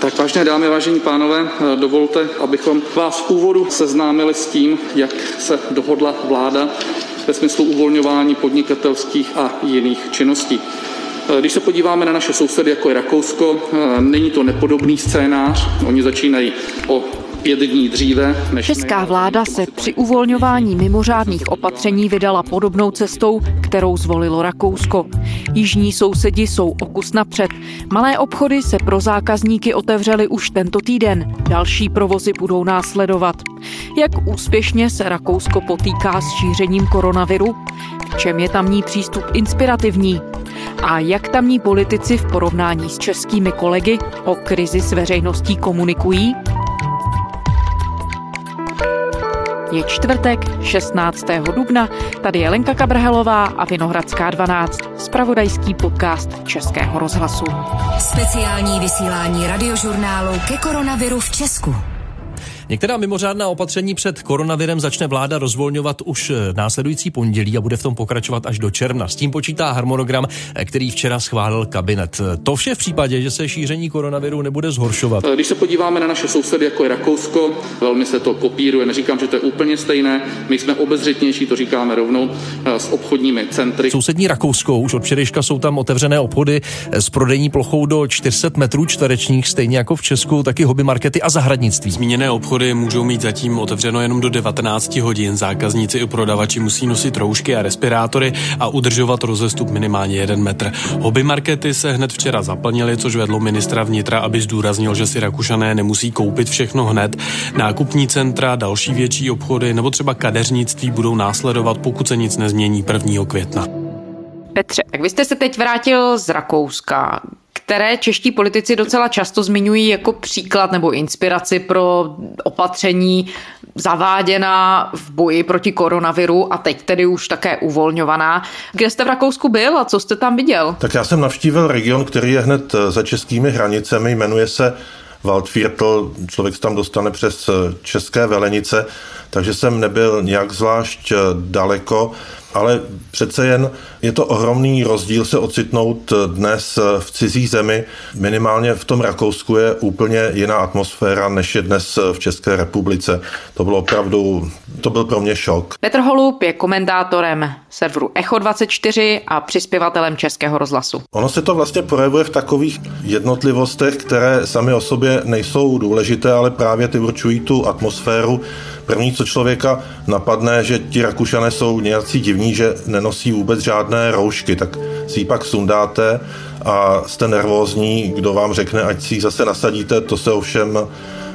Tak vážné dámy, vážení pánové, dovolte, abychom vás v úvodu seznámili s tím, jak se dohodla vláda ve smyslu uvolňování podnikatelských a jiných činností. Když se podíváme na naše sousedy, jako je Rakousko, není to nepodobný scénář. Oni začínají o pět dní dříve. Než Česká vláda se při uvolňování mimořádných opatření vydala podobnou cestou, kterou zvolilo Rakousko. Jižní sousedi jsou o kus napřed. Malé obchody se pro zákazníky otevřely už tento týden. Další provozy budou následovat. Jak úspěšně se Rakousko potýká s šířením koronaviru? V čem je tamní přístup inspirativní? A jak tamní politici v porovnání s českými kolegy o krizi s veřejností komunikují? Je čtvrtek, 16. dubna. Tady je Lenka Kabrhelová a Vinohradská 12. Spravodajský podcast Českého rozhlasu. Speciální vysílání radiožurnálu ke koronaviru v Česku. Některá mimořádná opatření před koronavirem začne vláda rozvolňovat už eh, následující pondělí a bude v tom pokračovat až do června. S tím počítá harmonogram, eh, který včera schválil kabinet. To vše v případě, že se šíření koronaviru nebude zhoršovat. Když se podíváme na naše sousedy, jako je Rakousko, velmi se to kopíruje. Neříkám, že to je úplně stejné. My jsme obezřetnější, to říkáme rovnou, eh, s obchodními centry. Sousední Rakousko, už od včerejška jsou tam otevřené obchody s prodejní plochou do 400 metrů čtverečních, stejně jako v Česku, taky hobby markety a zahradnictví. Zmíněné obchody obchody můžou mít zatím otevřeno jenom do 19 hodin. Zákazníci i prodavači musí nosit roušky a respirátory a udržovat rozestup minimálně jeden metr. Hobby markety se hned včera zaplnily, což vedlo ministra vnitra, aby zdůraznil, že si Rakušané nemusí koupit všechno hned. Nákupní centra, další větší obchody nebo třeba kadeřnictví budou následovat, pokud se nic nezmění 1. května. Petře, tak vy jste se teď vrátil z Rakouska které čeští politici docela často zmiňují jako příklad nebo inspiraci pro opatření zaváděná v boji proti koronaviru a teď tedy už také uvolňovaná. Kde jste v Rakousku byl a co jste tam viděl? Tak já jsem navštívil region, který je hned za českými hranicemi, jmenuje se Waldviertel, člověk se tam dostane přes české velenice, takže jsem nebyl nějak zvlášť daleko ale přece jen je to ohromný rozdíl se ocitnout dnes v cizí zemi. Minimálně v tom Rakousku je úplně jiná atmosféra, než je dnes v České republice. To bylo opravdu, to byl pro mě šok. Petr Holub je komentátorem serveru Echo24 a přispěvatelem Českého rozhlasu. Ono se to vlastně projevuje v takových jednotlivostech, které sami o sobě nejsou důležité, ale právě ty určují tu atmosféru První, co člověka napadne, že ti Rakušané jsou nějací divní, že nenosí vůbec žádné roušky, tak si ji pak sundáte a jste nervózní, kdo vám řekne, ať si ji zase nasadíte, to se ovšem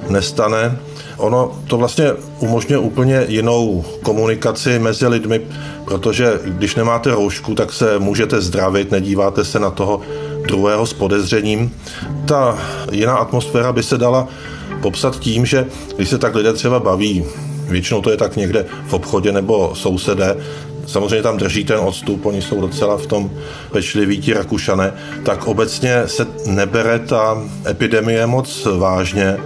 nestane. Ono to vlastně umožňuje úplně jinou komunikaci mezi lidmi, protože když nemáte roušku, tak se můžete zdravit, nedíváte se na toho druhého s podezřením. Ta jiná atmosféra by se dala popsat tím, že když se tak lidé třeba baví, většinou to je tak někde v obchodě nebo sousedé, samozřejmě tam drží ten odstup, oni jsou docela v tom pečliví ti Rakušané, tak obecně se nebere ta epidemie moc vážně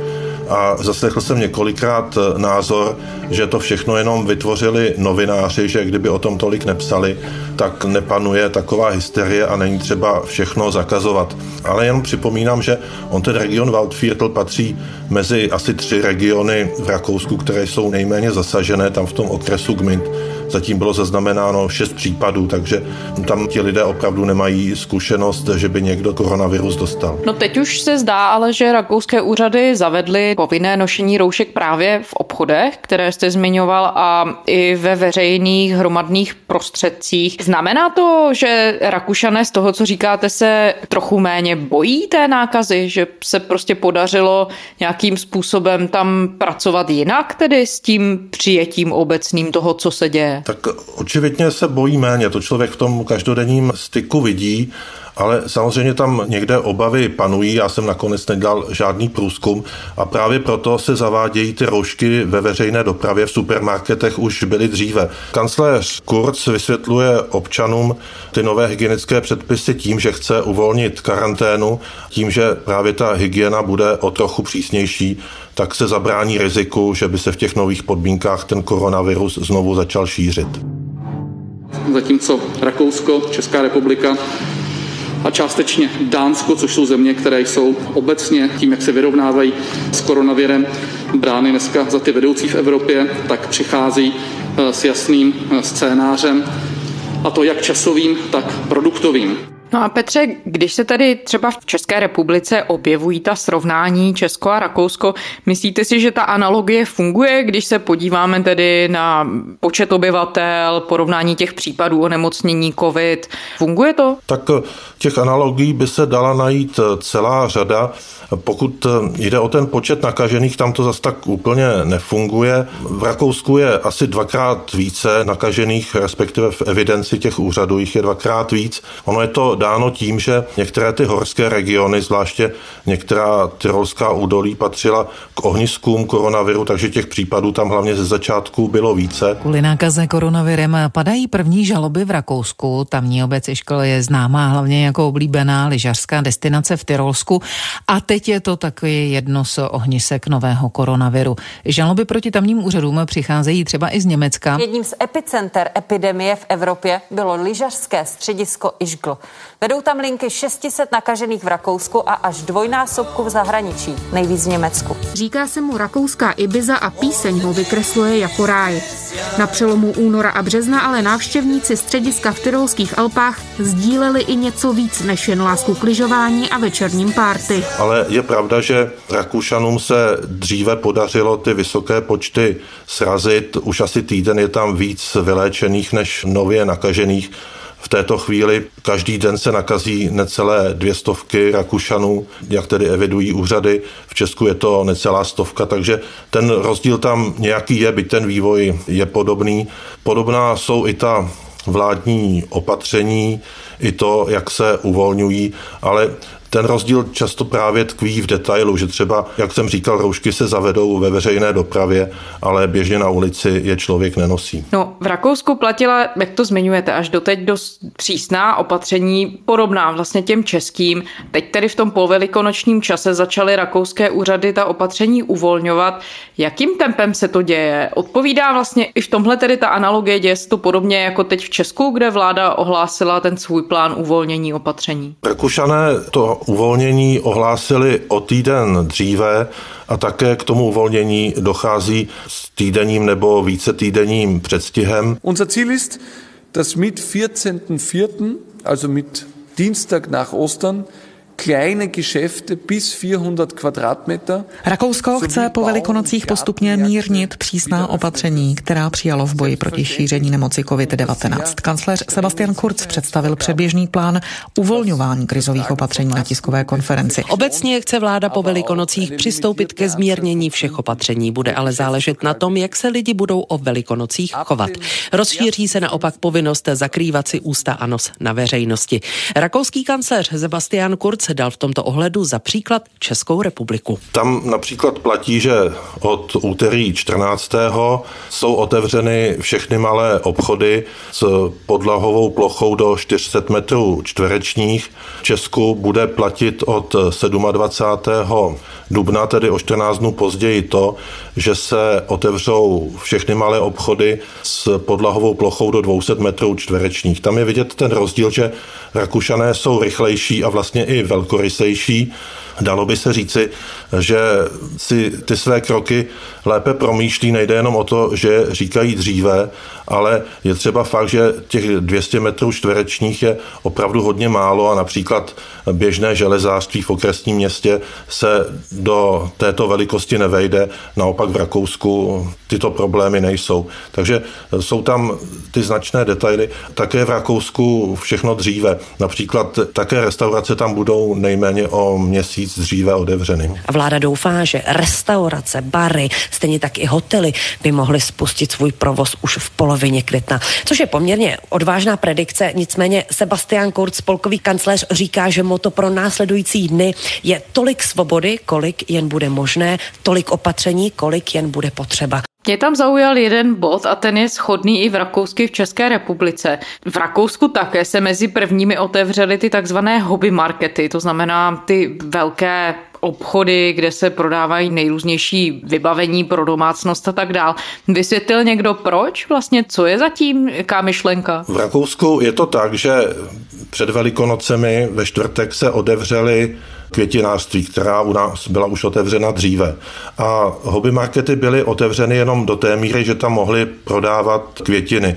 a zaslechl jsem několikrát názor, že to všechno jenom vytvořili novináři, že kdyby o tom tolik nepsali, tak nepanuje taková hysterie a není třeba všechno zakazovat. Ale jenom připomínám, že on ten region Waldviertel patří mezi asi tři regiony v Rakousku, které jsou nejméně zasažené tam v tom okresu Gmint Zatím bylo zaznamenáno šest případů, takže tam ti lidé opravdu nemají zkušenost, že by někdo koronavirus dostal. No teď už se zdá ale, že rakouské úřady zavedly povinné nošení roušek právě v obchodech, které jste zmiňoval, a i ve veřejných hromadných prostředcích. Znamená to, že Rakušané z toho, co říkáte, se trochu méně bojí té nákazy, že se prostě podařilo nějakým způsobem tam pracovat jinak, tedy s tím přijetím obecným toho, co se děje? Tak očividně se bojí méně, to člověk v tom každodenním styku vidí, ale samozřejmě tam někde obavy panují, já jsem nakonec nedal žádný průzkum a právě proto se zavádějí ty roušky ve veřejné dopravě v supermarketech už byly dříve. Kancléř Kurz vysvětluje občanům ty nové hygienické předpisy tím, že chce uvolnit karanténu, tím, že právě ta hygiena bude o trochu přísnější, tak se zabrání riziku, že by se v těch nových podmínkách ten koronavirus znovu začal šířit. Zatímco Rakousko, Česká republika a částečně Dánsko, což jsou země, které jsou obecně tím, jak se vyrovnávají s koronavirem, brány dneska za ty vedoucí v Evropě, tak přichází eh, s jasným eh, scénářem, a to jak časovým, tak produktovým. No a Petře, když se tady třeba v České republice objevují ta srovnání Česko a Rakousko, myslíte si, že ta analogie funguje, když se podíváme tedy na počet obyvatel, porovnání těch případů onemocnění COVID? Funguje to? Tak eh, těch analogií by se dala najít eh, celá řada. Pokud eh, jde o ten počet nakažených, tam to zase tak úplně nefunguje. V Rakousku je asi dvakrát více nakažených, respektive v evidenci těch úřadů jich je dvakrát víc. Ono je to dáno tím, že některé ty horské regiony, zvláště některá tyrolská údolí, patřila k ohniskům koronaviru, takže těch případů tam hlavně ze začátku bylo více. Kvůli nákaze koronavirem padají první žaloby v Rakousku. Tamní obec Iškol je známá hlavně jako oblíbená lyžařská destinace v Tyrolsku. A teď je to takový jedno z ohnisek nového koronaviru. Žaloby proti tamním úřadům přicházejí třeba i z Německa. Jedním z epicenter epidemie v Evropě bylo lyžařské středisko Išgl. Vedou tam linky 600 nakažených v Rakousku a až dvojnásobku v zahraničí, nejvíc v Německu. Říká se mu rakouská Ibiza a píseň ho vykresluje jako ráj. Na přelomu února a března ale návštěvníci střediska v Tyrolských Alpách sdíleli i něco víc než jen lásku k lyžování a večerním párty. Ale je pravda, že Rakušanům se dříve podařilo ty vysoké počty srazit. Už asi týden je tam víc vyléčených než nově nakažených. V této chvíli každý den se nakazí necelé dvě stovky Rakušanů, jak tedy evidují úřady. V Česku je to necelá stovka, takže ten rozdíl tam nějaký je, byť ten vývoj je podobný. Podobná jsou i ta vládní opatření, i to, jak se uvolňují, ale ten rozdíl často právě tkví v detailu, že třeba, jak jsem říkal, roušky se zavedou ve veřejné dopravě, ale běžně na ulici je člověk nenosí. No, v Rakousku platila, jak to zmiňujete, až doteď dost přísná opatření, podobná vlastně těm českým. Teď tedy v tom povelikonočním čase začaly rakouské úřady ta opatření uvolňovat. Jakým tempem se to děje? Odpovídá vlastně i v tomhle tedy ta analogie, děje se to podobně jako teď v Česku, kde vláda ohlásila ten svůj plán uvolnění opatření? Rakušané to uvolnění ohlásili o týden dříve a také k tomu uvolnění dochází s týdenním nebo více týdenním předstihem. Unser Ziel ist, dass mit 14.04., also mit Dienstag nach Ostern, kleine Geschäfte bis 400 Quadratmeter. Rakousko chce po velikonocích postupně mírnit přísná opatření, která přijalo v boji proti šíření nemoci COVID-19. Kancléř Sebastian Kurz představil předběžný plán uvolňování krizových opatření na tiskové konferenci. Obecně chce vláda po velikonocích přistoupit ke zmírnění všech opatření, bude ale záležet na tom, jak se lidi budou o velikonocích chovat. Rozšíří se naopak povinnost zakrývat si ústa a nos na veřejnosti. Rakouský kancléř Sebastian Kurz dal v tomto ohledu za příklad Českou republiku. Tam například platí, že od úterý 14. jsou otevřeny všechny malé obchody s podlahovou plochou do 400 metrů čtverečních. V Česku bude platit od 27. dubna, tedy o 14 dnů později to, že se otevřou všechny malé obchody s podlahovou plochou do 200 metrů čtverečních. Tam je vidět ten rozdíl, že Rakušané jsou rychlejší a vlastně i velkorysejší. Dalo by se říci, že si ty své kroky lépe promýšlí, nejde jenom o to, že říkají dříve, ale je třeba fakt, že těch 200 metrů čtverečních je opravdu hodně málo a například běžné železářství v okresním městě se do této velikosti nevejde, naopak v Rakousku tyto problémy nejsou. Takže jsou tam ty značné detaily. Také v Rakousku všechno dříve. Například také restaurace tam budou nejméně o měsíc dříve otevřeny. Vláda doufá, že restaurace, bary, stejně tak i hotely by mohly spustit svůj provoz už v polovině května, což je poměrně odvážná predikce. Nicméně Sebastian Kurz, spolkový kancléř, říká, že moto pro následující dny je tolik svobody, kolik jen bude možné, tolik opatření, kolik jen bude potřeba. Mě tam zaujal jeden bod a ten je schodný i v Rakousku v České republice. V Rakousku také se mezi prvními otevřely ty takzvané hobby markety, to znamená ty velké obchody, kde se prodávají nejrůznější vybavení pro domácnost a tak dál. Vysvětlil někdo proč vlastně, co je zatím, jaká myšlenka? V Rakousku je to tak, že před Velikonocemi ve čtvrtek se odevřely květinářství, která u nás byla už otevřena dříve. A hobby markety byly otevřeny jenom do té míry, že tam mohly prodávat květiny.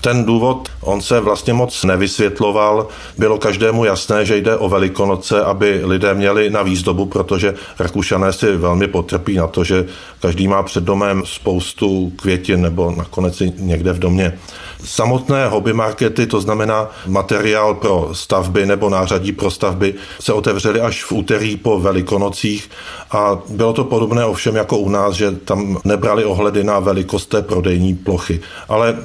Ten důvod, on se vlastně moc nevysvětloval. Bylo každému jasné, že jde o Velikonoce, aby lidé měli na výzdobu, protože Rakušané si velmi potrpí na to, že každý má před domem spoustu květin nebo nakonec i někde v domě. Samotné hobby markety, to znamená materiál pro stavby nebo nářadí pro stavby, se otevřely až v úterý po Velikonocích a bylo to podobné ovšem jako u nás, že tam nebrali ohledy na velikost té prodejní plochy. Ale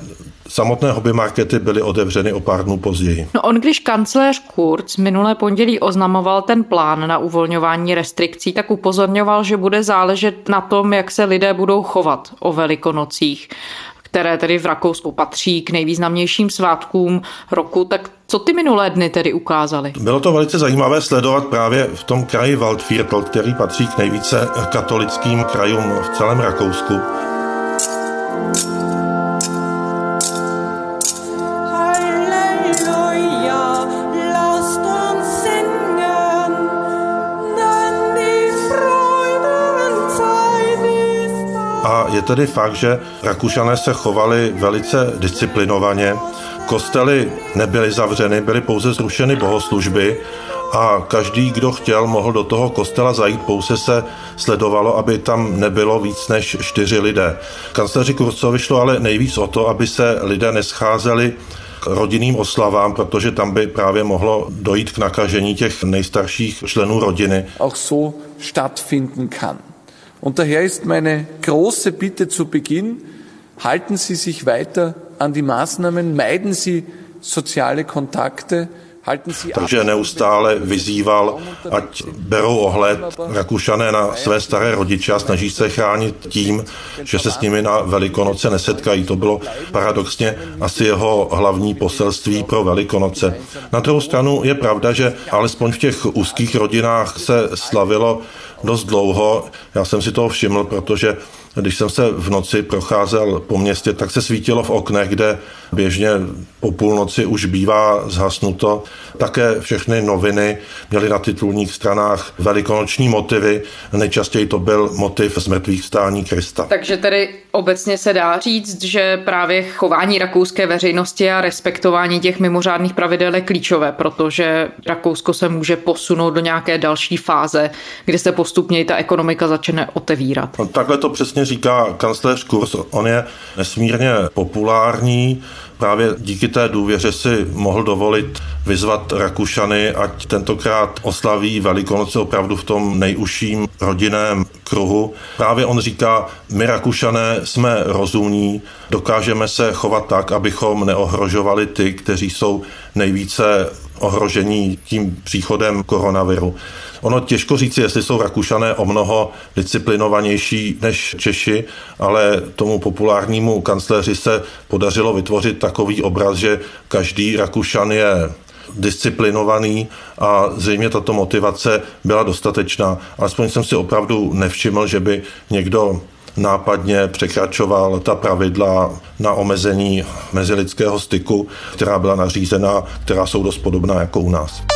Samotné hobby markety byly otevřeny o pár dnů později. No on, když kancléř Kurz minulé pondělí oznamoval ten plán na uvolňování restrikcí, tak upozorňoval, že bude záležet na tom, jak se lidé budou chovat o velikonocích které tedy v Rakousku patří k nejvýznamnějším svátkům roku, tak co ty minulé dny tedy ukázaly? Bylo to velice zajímavé sledovat právě v tom kraji Waldviertel, který patří k nejvíce katolickým krajům v celém Rakousku. Je tedy fakt, že Rakušané se chovali velice disciplinovaně. Kostely nebyly zavřeny, byly pouze zrušeny bohoslužby a každý, kdo chtěl, mohl do toho kostela zajít, pouze se sledovalo, aby tam nebylo víc než čtyři lidé. Kancléři Kurcovi šlo ale nejvíc o to, aby se lidé nescházeli k rodinným oslavám, protože tam by právě mohlo dojít k nakažení těch nejstarších členů rodiny. Auch so stattfinden kann. Und daher ist meine große Bitte zu Beginn, halten Sie sich weiter an die Maßnahmen, meiden Sie soziale Kontakte, takže neustále vyzýval, ať berou ohled Rakušané na své staré rodiče a snaží se chránit tím, že se s nimi na Velikonoce nesetkají. To bylo paradoxně asi jeho hlavní poselství pro Velikonoce. Na druhou stranu je pravda, že alespoň v těch úzkých rodinách se slavilo dost dlouho. Já jsem si toho všiml, protože když jsem se v noci procházel po městě, tak se svítilo v oknech, kde běžně po půlnoci už bývá zhasnuto. Také všechny noviny měly na titulních stranách velikonoční motivy. Nejčastěji to byl motiv zmrtvých stání Krista. Takže tedy obecně se dá říct, že právě chování rakouské veřejnosti a respektování těch mimořádných pravidel je klíčové, protože Rakousko se může posunout do nějaké další fáze, kde se postupně ta ekonomika začne otevírat. No, takhle to přesně říká kancléř Kurz. On je nesmírně populární, právě díky té důvěře si mohl dovolit vyzvat Rakušany, ať tentokrát oslaví Velikonoce opravdu v tom nejužším rodinném kruhu. Právě on říká, my Rakušané jsme rozumní, dokážeme se chovat tak, abychom neohrožovali ty, kteří jsou nejvíce ohrožení tím příchodem koronaviru. Ono těžko říci, jestli jsou Rakušané o mnoho disciplinovanější než Češi, ale tomu populárnímu kancléři se podařilo vytvořit takový obraz, že každý Rakušan je disciplinovaný a zřejmě tato motivace byla dostatečná. Alespoň jsem si opravdu nevšiml, že by někdo nápadně překračoval ta pravidla na omezení mezilidského styku, která byla nařízena, která jsou dost podobná jako u nás.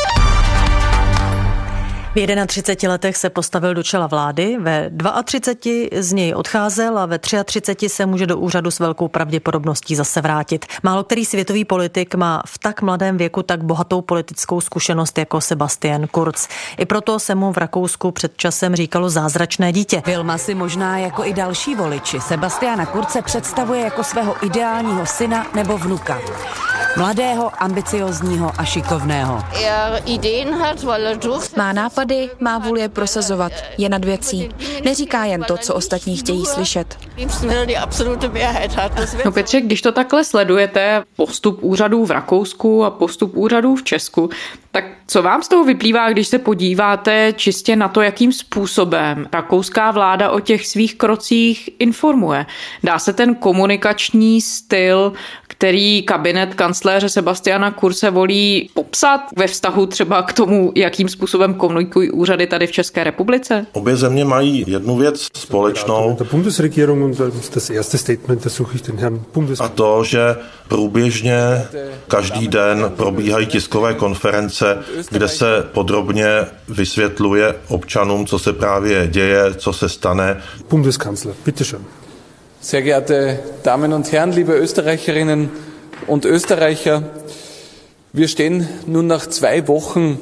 V 31 letech se postavil do čela vlády, ve 32 z něj odcházel a ve 33 se může do úřadu s velkou pravděpodobností zase vrátit. Málo který světový politik má v tak mladém věku tak bohatou politickou zkušenost jako Sebastian Kurz. I proto se mu v Rakousku před časem říkalo zázračné dítě. Vilma si možná jako i další voliči Sebastiana Kurce představuje jako svého ideálního syna nebo vnuka. Mladého, ambiciozního a šikovného. Má nápady, má vůli je prosazovat, je nad věcí. Neříká jen to, co ostatní chtějí slyšet. No Petře, když to takhle sledujete, postup úřadů v Rakousku a postup úřadů v Česku, tak co vám z toho vyplývá, když se podíváte čistě na to, jakým způsobem rakouská vláda o těch svých krocích informuje? Dá se ten komunikační styl, který kabinet kancléře Sebastiana Kurse volí popsat ve vztahu třeba k tomu, jakým způsobem komunikují úřady tady v České republice? Obě země mají jednu věc společnou. A to, že průběžně každý den probíhají tiskové konference, kde se podrobně vysvětluje občanům, co se právě děje, co se stane. Bundeskanzler, bitteschön. Sehr geehrte Damen und Herren, liebe Österreicherinnen und Österreicher, wir stehen nun nach zwei Wochen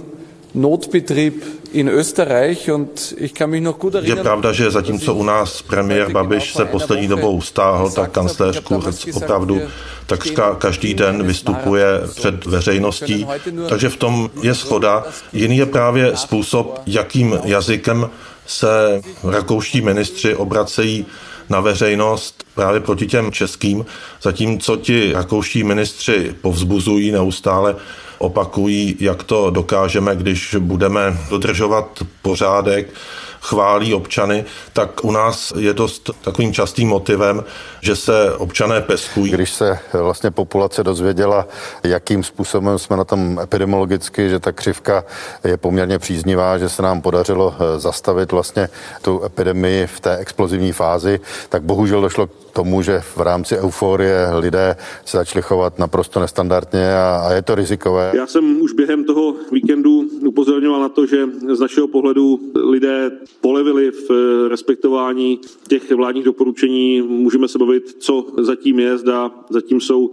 Notbetrieb in Österreich und ich kann mich noch gut erinnern. Je pravda, že zatímco u nás premiér Babiš se poslední dobou stáhl, tak kancléř Kurz opravdu takřka každý den vystupuje před veřejností, takže v tom je schoda. Jiný je právě způsob, jakým jazykem se rakouští ministři obracejí na veřejnost právě proti těm českým, zatímco ti rakouští ministři povzbuzují neustále opakují, jak to dokážeme, když budeme dodržovat pořádek, chválí občany, tak u nás je dost takovým častým motivem, že se občané peskují. Když se vlastně populace dozvěděla, jakým způsobem jsme na tom epidemiologicky, že ta křivka je poměrně příznivá, že se nám podařilo eh, zastavit vlastně tu epidemii v té explozivní fázi, tak bohužel došlo k tomu, že v rámci euforie lidé se začali chovat naprosto nestandardně a, a je to rizikové. Já jsem už během toho víkendu upozorňoval na to, že z našeho pohledu lidé polevili v eh, respektování těch vládních doporučení. Můžeme se bavit, co zatím je, zda zatím jsou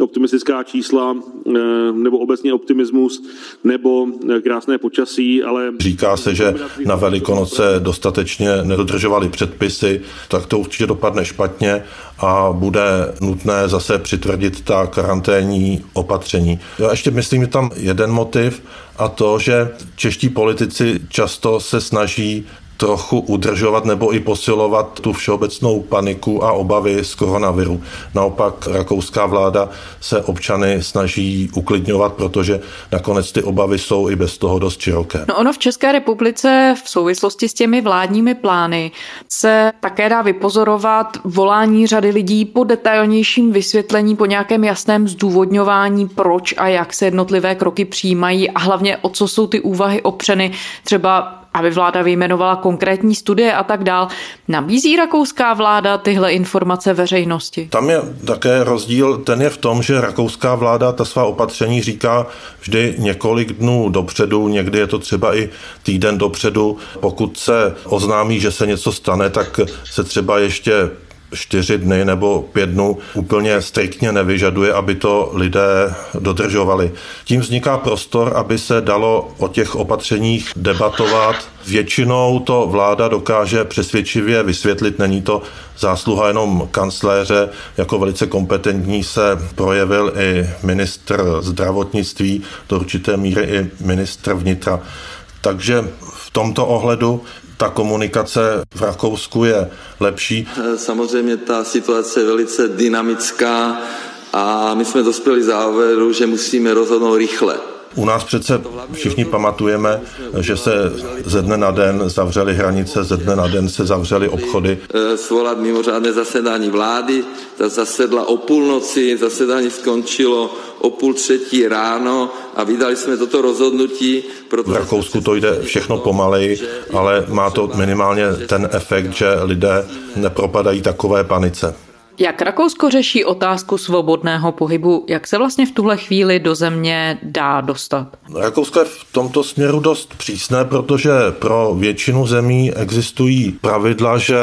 optimistická čísla eh, nebo obecně optimismus nebo eh, krásné počasí, ale... Říká se, že na Velikonoce dostatečně nedodržovali předpisy, tak to určitě dopadne špatně a bude nutné zase přitvrdit ta karanténní opatření. Já ještě myslím, že tam jeden motiv a to, že čeští politici často se snaží trochu udržovat nebo i posilovat tu všeobecnou paniku a obavy z koronaviru. Naopak rakouská vláda se občany snaží uklidňovat, protože nakonec ty obavy jsou i bez toho dost široké. No ono v České republice v souvislosti s těmi vládními plány se také dá vypozorovat volání řady lidí po detailnějším vysvětlení, po nějakém jasném zdůvodňování, proč a jak se jednotlivé kroky přijímají a hlavně o co jsou ty úvahy opřeny třeba aby vláda vyjmenovala konkrétní studie a tak dál. Nabízí rakouská vláda tyhle informace veřejnosti? Tam je také rozdíl, ten je v tom, že rakouská vláda ta svá opatření říká vždy několik dnů dopředu, někdy je to třeba i týden dopředu. Pokud se oznámí, že se něco stane, tak se třeba ještě čtyři dny nebo pět dnů úplně striktně nevyžaduje, aby to lidé dodržovali. Tím vzniká prostor, aby se dalo o těch opatřeních debatovat. Většinou to vláda dokáže přesvědčivě vysvětlit, není to zásluha jenom kancléře, jako velice kompetentní se projevil i ministr zdravotnictví, do určité míry i ministr vnitra. Takže v tomto ohledu ta komunikace v Rakousku je lepší. Samozřejmě ta situace je velice dynamická a my jsme dospěli závěru, že musíme rozhodnout rychle. U nás přece všichni pamatujeme, že se ze dne na den zavřely hranice, ze dne na den se zavřely obchody. Eh, svolat mimořádné zasedání vlády, ta zasedla o půlnoci, zasedání skončilo o půl třetí ráno a vydali jsme toto rozhodnutí. V Rakousku to jde všechno pomaleji, ale má to minimálně ten efekt, že lidé nepropadají takové panice. Jak Rakousko řeší otázku svobodného pohybu? Jak se vlastně v tuhle chvíli do země dá dostat? Rakousko je v tomto směru dost přísné, protože pro většinu zemí existují pravidla, že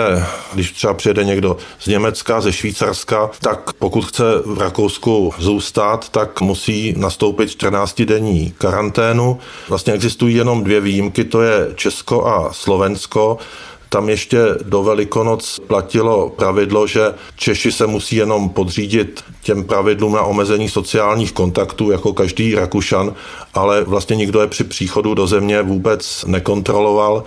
když třeba přijede někdo z Německa, ze Švýcarska, tak pokud chce v Rakousku zůstat, tak musí nastoupit 14-denní karanténu. Vlastně existují jenom dvě výjimky, to je Česko a Slovensko. Tam ještě do Velikonoc platilo pravidlo, že Češi se musí jenom podřídit těm pravidlům na omezení sociálních kontaktů, jako každý Rakušan, ale vlastně nikdo je při příchodu do země vůbec nekontroloval.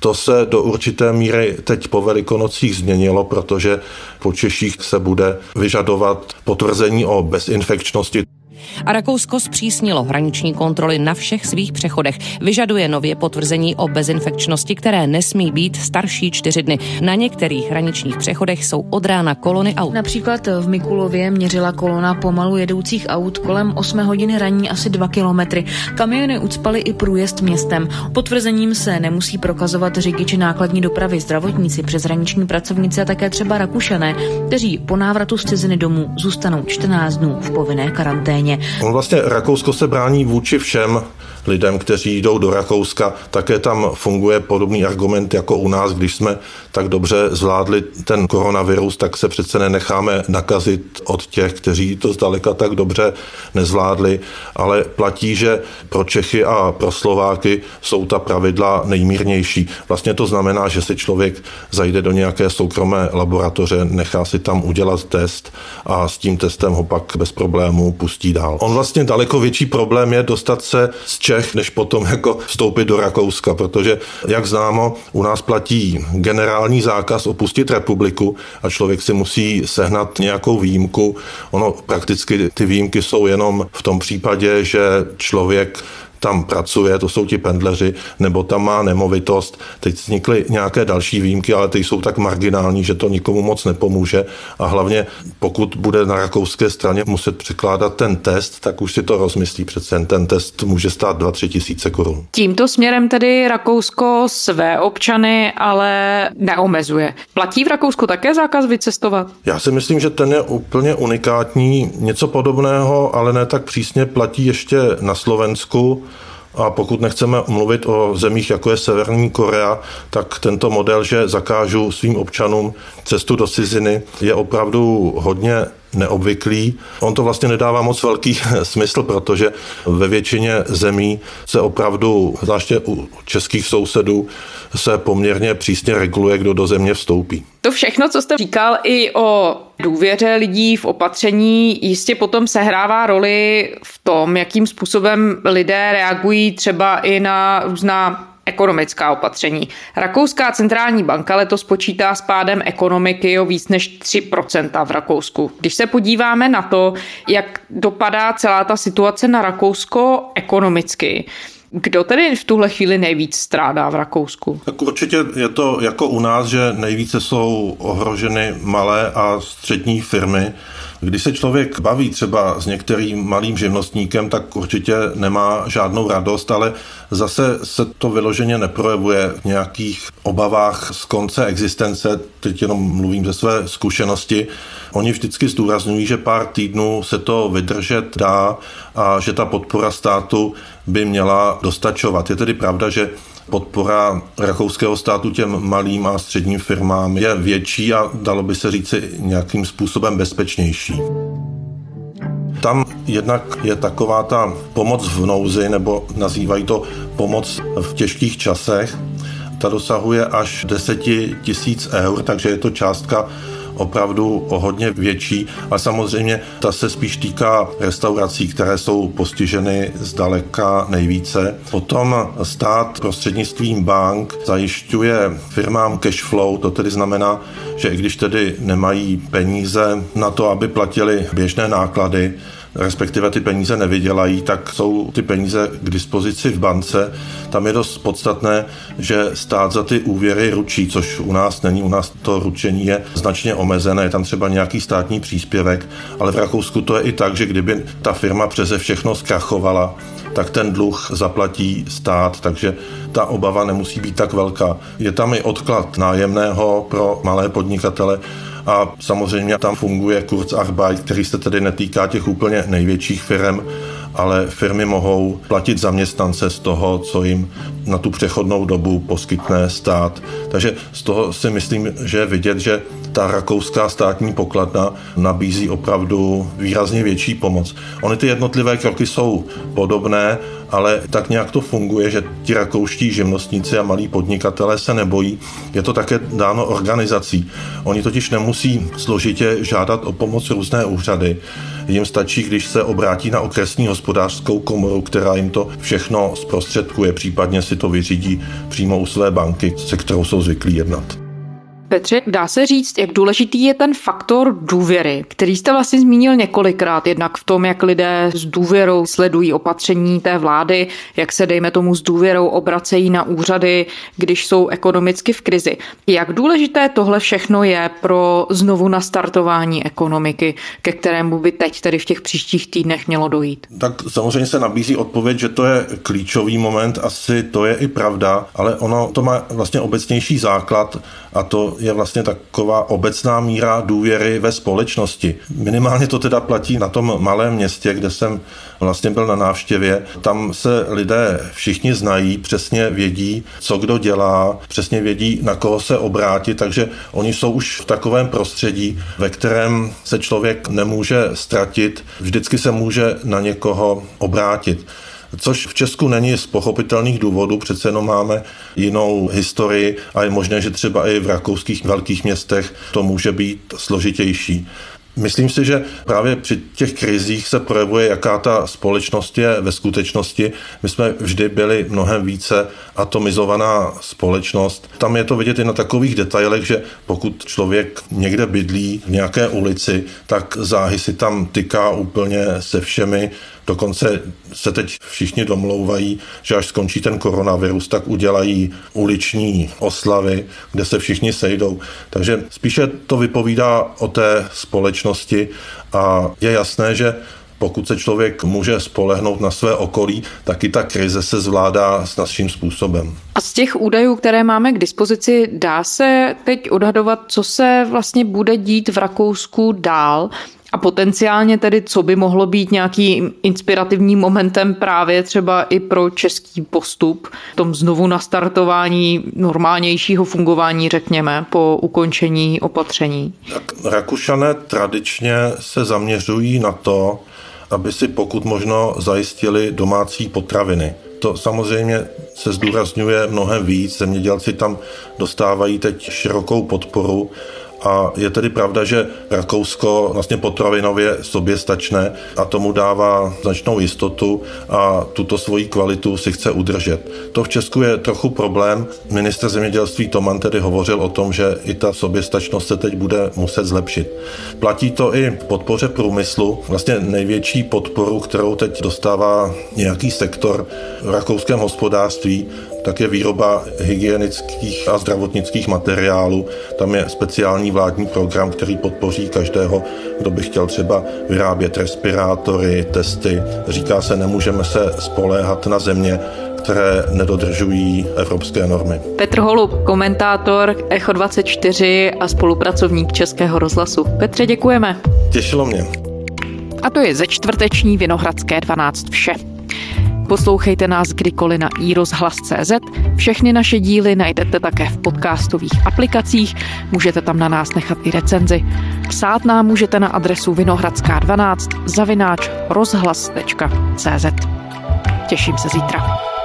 To se do určité míry teď po velikonocích změnilo, protože po Češích se bude vyžadovat potvrzení o bezinfekčnosti. A Rakousko zpřísnilo hraniční kontroly na všech svých přechodech. Vyžaduje nově potvrzení o bezinfekčnosti, které nesmí být starší čtyři dny. Na některých hraničních přechodech jsou od rána kolony aut. Například v Mikulově měřila kolona pomalu jedoucích aut kolem 8 hodiny raní asi 2 kilometry. Kamiony ucpaly i průjezd městem. Potvrzením se nemusí prokazovat řidiči nákladní dopravy, zdravotníci, přeshraniční pracovníci a také třeba Rakušané, kteří po návratu z ciziny domů zůstanou 14 dnů v povinné karanténě. On vlastně Rakousko se brání vůči všem lidem, kteří jdou do Rakouska. Také tam funguje podobný argument jako u nás, když jsme tak dobře zvládli ten koronavirus, tak se přece nenecháme nakazit od těch, kteří to zdaleka tak dobře nezvládli, ale platí, že pro Čechy a pro Slováky jsou ta pravidla nejmírnější. Vlastně to znamená, že si člověk zajde do nějaké soukromé laboratoře, nechá si tam udělat test a s tím testem ho pak bez problémů pustí dál. On vlastně daleko větší problém je dostat se z Čech, než potom jako vstoupit do Rakouska, protože, jak známo, u nás platí generální zákaz opustit republiku a člověk si musí sehnat nějakou výjimku. Ono prakticky ty výjimky jsou jenom v tom případě, že člověk tam pracuje, to jsou ti pendleři, nebo tam má nemovitost. Teď vznikly nějaké další výjimky, ale ty jsou tak marginální, že to nikomu moc nepomůže. A hlavně, pokud bude na rakouské straně muset překládat ten test, tak už si to rozmyslí. Přece ten test může stát 2-3 tisíce korun. Tímto směrem tedy Rakousko své občany ale neomezuje. Platí v Rakousku také zákaz vycestovat? Já si myslím, že ten je úplně unikátní. Něco podobného, ale ne tak přísně platí ještě na Slovensku. A pokud nechceme mluvit o zemích, jako je Severní Korea, tak tento model, že zakážu svým občanům cestu do ciziny, je opravdu hodně neobvyklý. On to vlastně nedává moc velký smysl, protože ve většině zemí se opravdu, zvláště u českých sousedů, se poměrně přísně reguluje, kdo do země vstoupí. To všechno, co jste říkal i o důvěře lidí v opatření, jistě potom sehrává roli v tom, jakým způsobem lidé reagují třeba i na různá ekonomická opatření. Rakouská centrální banka letos počítá s pádem ekonomiky o víc než 3% v Rakousku. Když se podíváme na to, jak dopadá celá ta situace na Rakousko ekonomicky, kdo tedy v tuhle chvíli nejvíc strádá v Rakousku? Tak určitě je to jako u nás, že nejvíce jsou ohroženy malé a střední firmy. Když se člověk baví třeba s některým malým živnostníkem, tak určitě nemá žádnou radost, ale zase se to vyloženě neprojevuje v nějakých obavách z konce existence. Teď jenom mluvím ze své zkušenosti. Oni vždycky zdůrazňují, že pár týdnů se to vydržet dá a že ta podpora státu by měla dostačovat. Je tedy pravda, že podpora rakouského státu těm malým a středním firmám je větší a dalo by se říci nějakým způsobem bezpečnější. Tam jednak je taková ta pomoc v nouzi, nebo nazývají to pomoc v těžkých časech. Ta dosahuje až 10 tisíc eur, takže je to částka opravdu o hodně větší a samozřejmě ta se spíš týká restaurací, které jsou postiženy zdaleka nejvíce. Potom stát prostřednictvím bank zajišťuje firmám cash flow, to tedy znamená, že i když tedy nemají peníze na to, aby platili běžné náklady, respektive ty peníze nevydělají, tak jsou ty peníze k dispozici v bance. Tam je dost podstatné, že stát za ty úvěry ručí, což u nás není. U nás to ručení je značně omezené, je tam třeba nějaký státní příspěvek, ale v Rakousku to je i tak, že kdyby ta firma přeze všechno zkrachovala, tak ten dluh zaplatí stát, takže ta obava nemusí být tak velká. Je tam i odklad nájemného pro malé podnikatele, a samozřejmě tam funguje Kurzarbeit, který se tedy netýká těch úplně největších firm, ale firmy mohou platit zaměstnance z toho, co jim na tu přechodnou dobu poskytne stát. Takže z toho si myslím, že je vidět, že ta rakouská státní pokladna nabízí opravdu výrazně větší pomoc. Ony ty jednotlivé kroky jsou podobné, ale tak nějak to funguje, že ti rakouští živnostníci a malí podnikatelé se nebojí. Je to také dáno organizací. Oni totiž nemusí složitě žádat o pomoc různé úřady. Jim stačí, když se obrátí na okresní hospodářskou komoru, která jim to všechno zprostředkuje, případně si to vyřídí přímo u své banky, se kterou jsou zvyklí jednat. Petře, dá se říct, jak důležitý je ten faktor důvěry, který jste vlastně zmínil několikrát, jednak v tom, jak lidé s důvěrou sledují opatření té vlády, jak se, dejme tomu, s důvěrou obracejí na úřady, když jsou ekonomicky v krizi. Jak důležité tohle všechno je pro znovu nastartování ekonomiky, ke kterému by teď tedy v těch příštích týdnech mělo dojít? Tak samozřejmě se nabízí odpověď, že to je klíčový moment, asi to je i pravda, ale ono to má vlastně obecnější základ a to je vlastně taková obecná míra důvěry ve společnosti. Minimálně to teda platí na tom malém městě, kde jsem vlastně byl na návštěvě. Tam se lidé všichni znají, přesně vědí, co kdo dělá, přesně vědí, na koho se obrátit, takže oni jsou už v takovém prostředí, ve kterém se člověk nemůže ztratit, vždycky se může na někoho obrátit což v Česku není z pochopitelných důvodů, přece jenom máme jinou historii a je možné, že třeba i v rakouských velkých městech to může být složitější. Myslím si, že právě při těch krizích se projevuje, jaká ta společnost je ve skutečnosti. My jsme vždy byli mnohem více atomizovaná společnost. Tam je to vidět i na takových detailech, že pokud člověk někde bydlí v nějaké ulici, tak záhy si tam tyká úplně se všemi Dokonce se teď všichni domlouvají, že až skončí ten koronavirus, tak udělají uliční oslavy, kde se všichni sejdou. Takže spíše to vypovídá o té společnosti a je jasné, že pokud se člověk může spolehnout na své okolí, tak i ta krize se zvládá s naším způsobem. A z těch údajů, které máme k dispozici, dá se teď odhadovat, co se vlastně bude dít v Rakousku dál? A potenciálně tedy, co by mohlo být nějakým inspirativním momentem právě třeba i pro český postup v tom znovu nastartování normálnějšího fungování, řekněme, po ukončení opatření? Tak Rakušané tradičně se zaměřují na to, aby si pokud možno zajistili domácí potraviny. To samozřejmě se zdůrazňuje mnohem víc. Zemědělci tam dostávají teď širokou podporu a je tedy pravda, že Rakousko vlastně potravinově soběstačné a tomu dává značnou jistotu a tuto svoji kvalitu si chce udržet. To v Česku je trochu problém. Minister zemědělství Toman tedy hovořil o tom, že i ta soběstačnost se teď bude muset zlepšit. Platí to i podpoře průmyslu. Vlastně největší podporu, kterou teď dostává nějaký sektor v rakouském hospodářství, tak je výroba hygienických a zdravotnických materiálů. Tam je speciální vládní program, který podpoří každého, kdo by chtěl třeba vyrábět respirátory, testy. Říká se, nemůžeme se spoléhat na země, které nedodržují evropské normy. Petr Holub, komentátor Echo 24 a spolupracovník Českého rozhlasu. Petře, děkujeme. Těšilo mě. A to je ze čtvrteční Vinohradské 12 vše. Poslouchejte nás kdykoliv na iRozhlas.cz. Všechny naše díly najdete také v podcastových aplikacích. Můžete tam na nás nechat i recenzi. Psát nám můžete na adresu vinohradská12 zavináč rozhlas.cz. Těším se zítra.